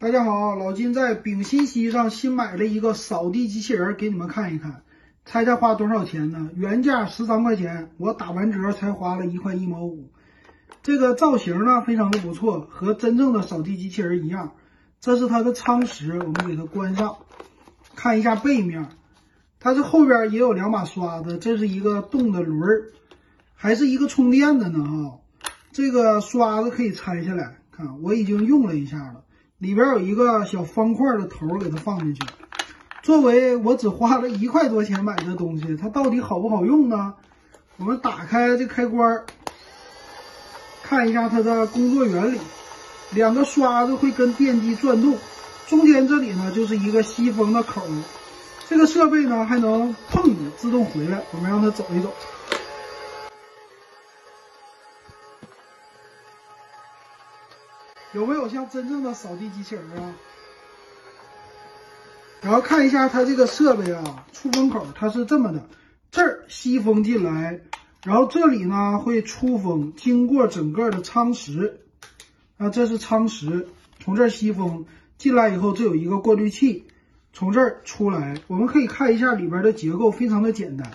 大家好，老金在丙烯烯上新买了一个扫地机器人，给你们看一看。猜猜花多少钱呢？原价十三块钱，我打完折才花了一块一毛五。这个造型呢，非常的不错，和真正的扫地机器人一样。这是它的仓石，我们给它关上，看一下背面，它这后边也有两把刷子，这是一个动的轮儿，还是一个充电的呢哈。这个刷子可以拆下来，看我已经用了一下了。里边有一个小方块的头，给它放进去。作为我只花了一块多钱买的东西，它到底好不好用呢？我们打开这开关，看一下它的工作原理。两个刷子会跟电机转动，中间这里呢就是一个吸风的口。这个设备呢还能碰你自动回来，我们让它走一走。有没有像真正的扫地机器人啊？然后看一下它这个设备啊，出风口它是这么的，这儿吸风进来，然后这里呢会出风，经过整个的舱石，啊，这是舱石，从这儿吸风进来以后，这有一个过滤器，从这儿出来，我们可以看一下里边的结构，非常的简单。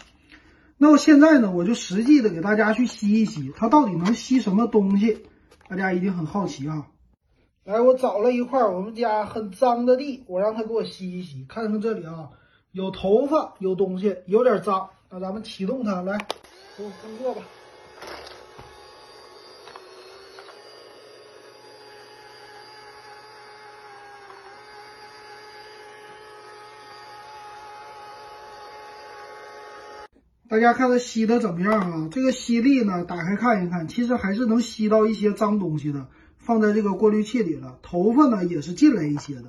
那我现在呢，我就实际的给大家去吸一吸，它到底能吸什么东西？大家一定很好奇啊。来，我找了一块我们家很脏的地，我让他给我吸一吸。看看这里啊，有头发，有东西，有点脏。那咱们启动它，来，给我工作吧。大家看它吸的怎么样啊？这个吸力呢，打开看一看，其实还是能吸到一些脏东西的。放在这个过滤器里了，头发呢也是进来一些的，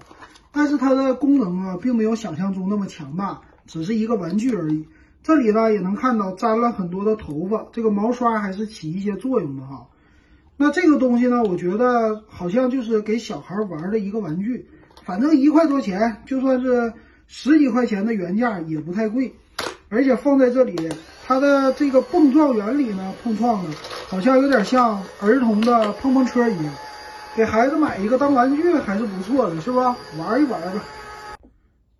但是它的功能啊，并没有想象中那么强大，只是一个玩具而已。这里呢也能看到沾了很多的头发，这个毛刷还是起一些作用的哈。那这个东西呢，我觉得好像就是给小孩玩的一个玩具，反正一块多钱，就算是十几块钱的原价也不太贵，而且放在这里，它的这个碰撞原理呢，碰撞的。好像有点像儿童的碰碰车一样，给孩子买一个当玩具还是不错的，是吧？玩一玩吧。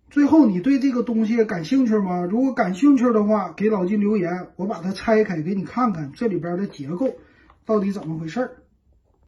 最后，你对这个东西感兴趣吗？如果感兴趣的话，给老金留言，我把它拆开给你看看这里边的结构到底怎么回事儿。